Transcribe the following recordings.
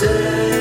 say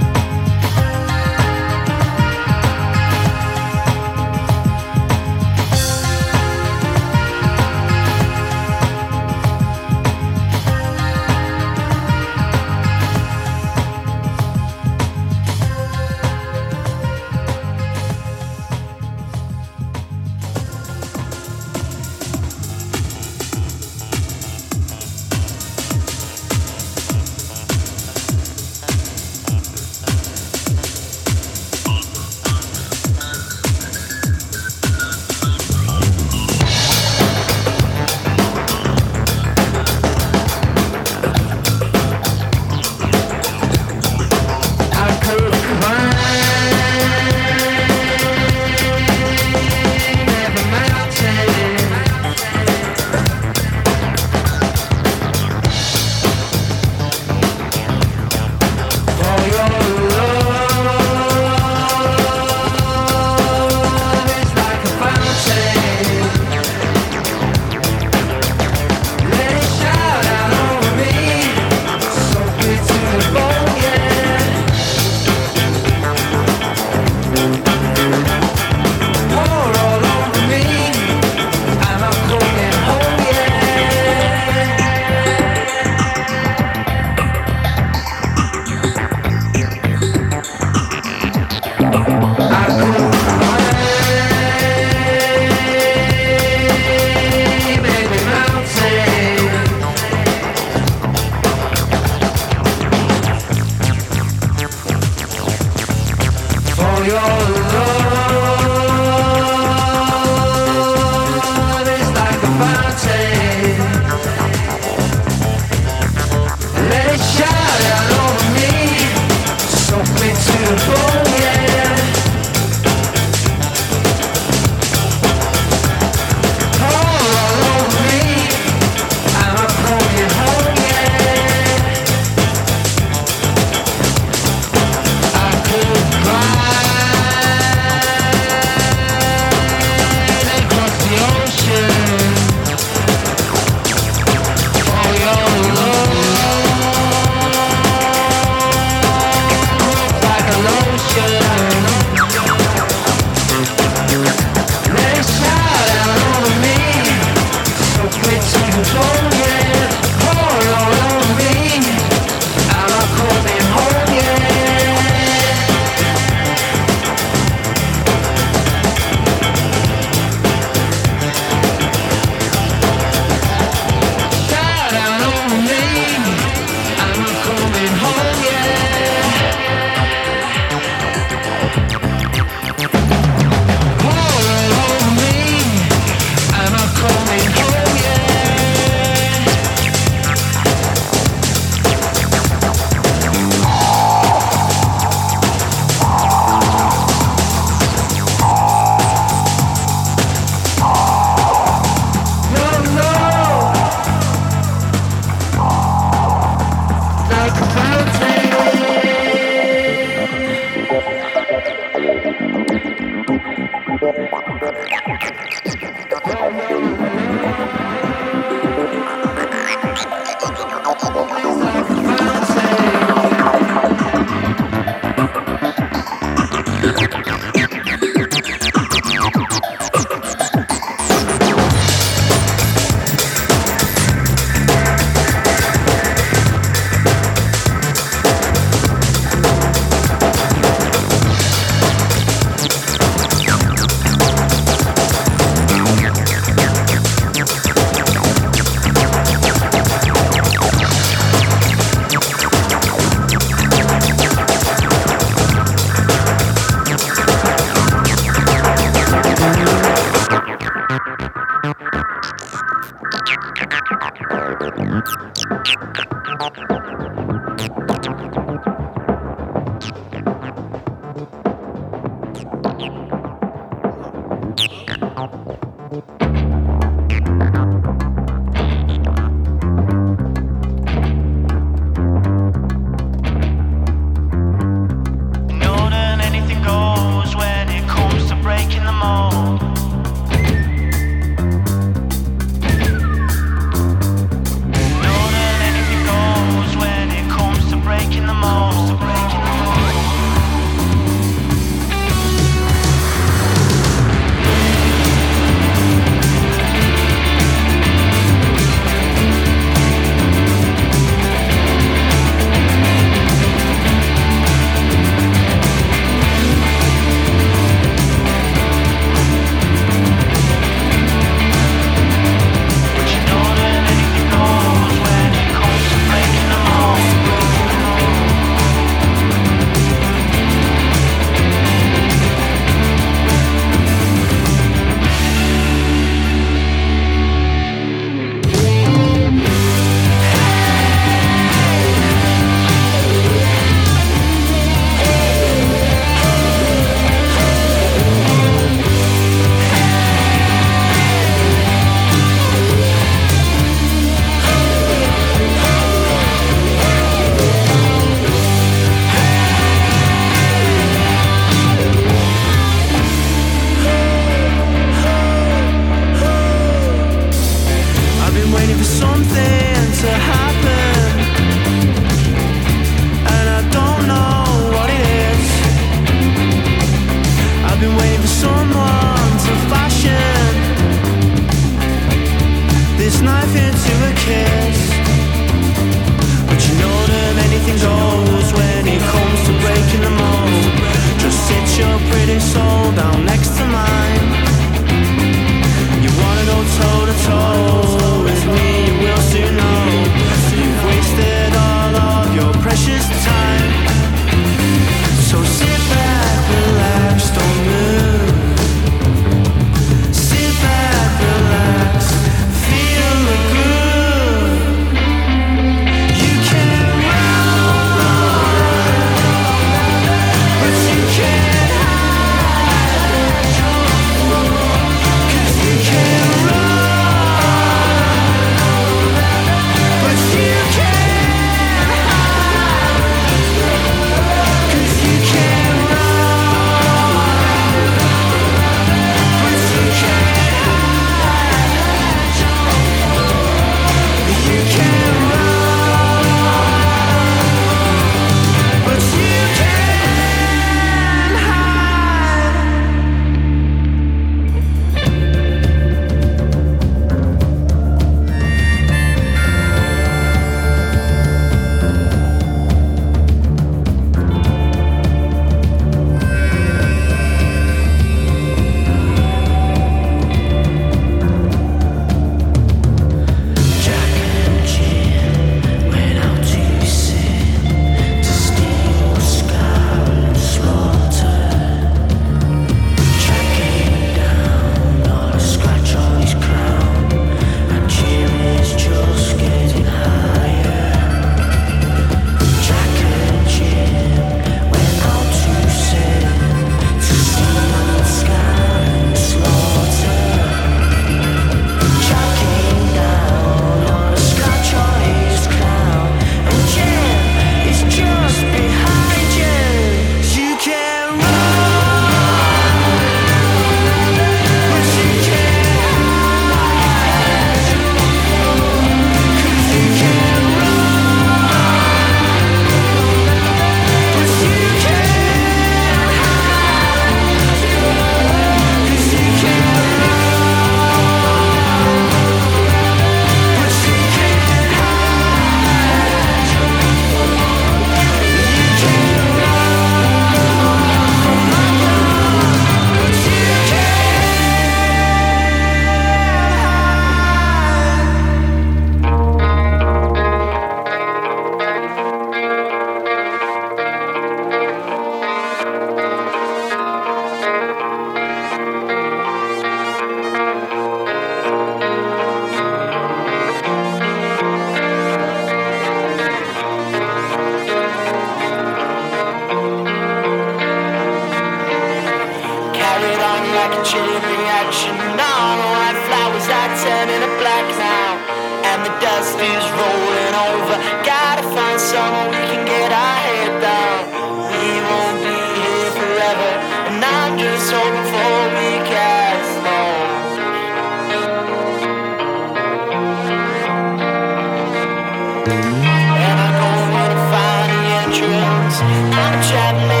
And I go where to find the entrance. I'm traveling.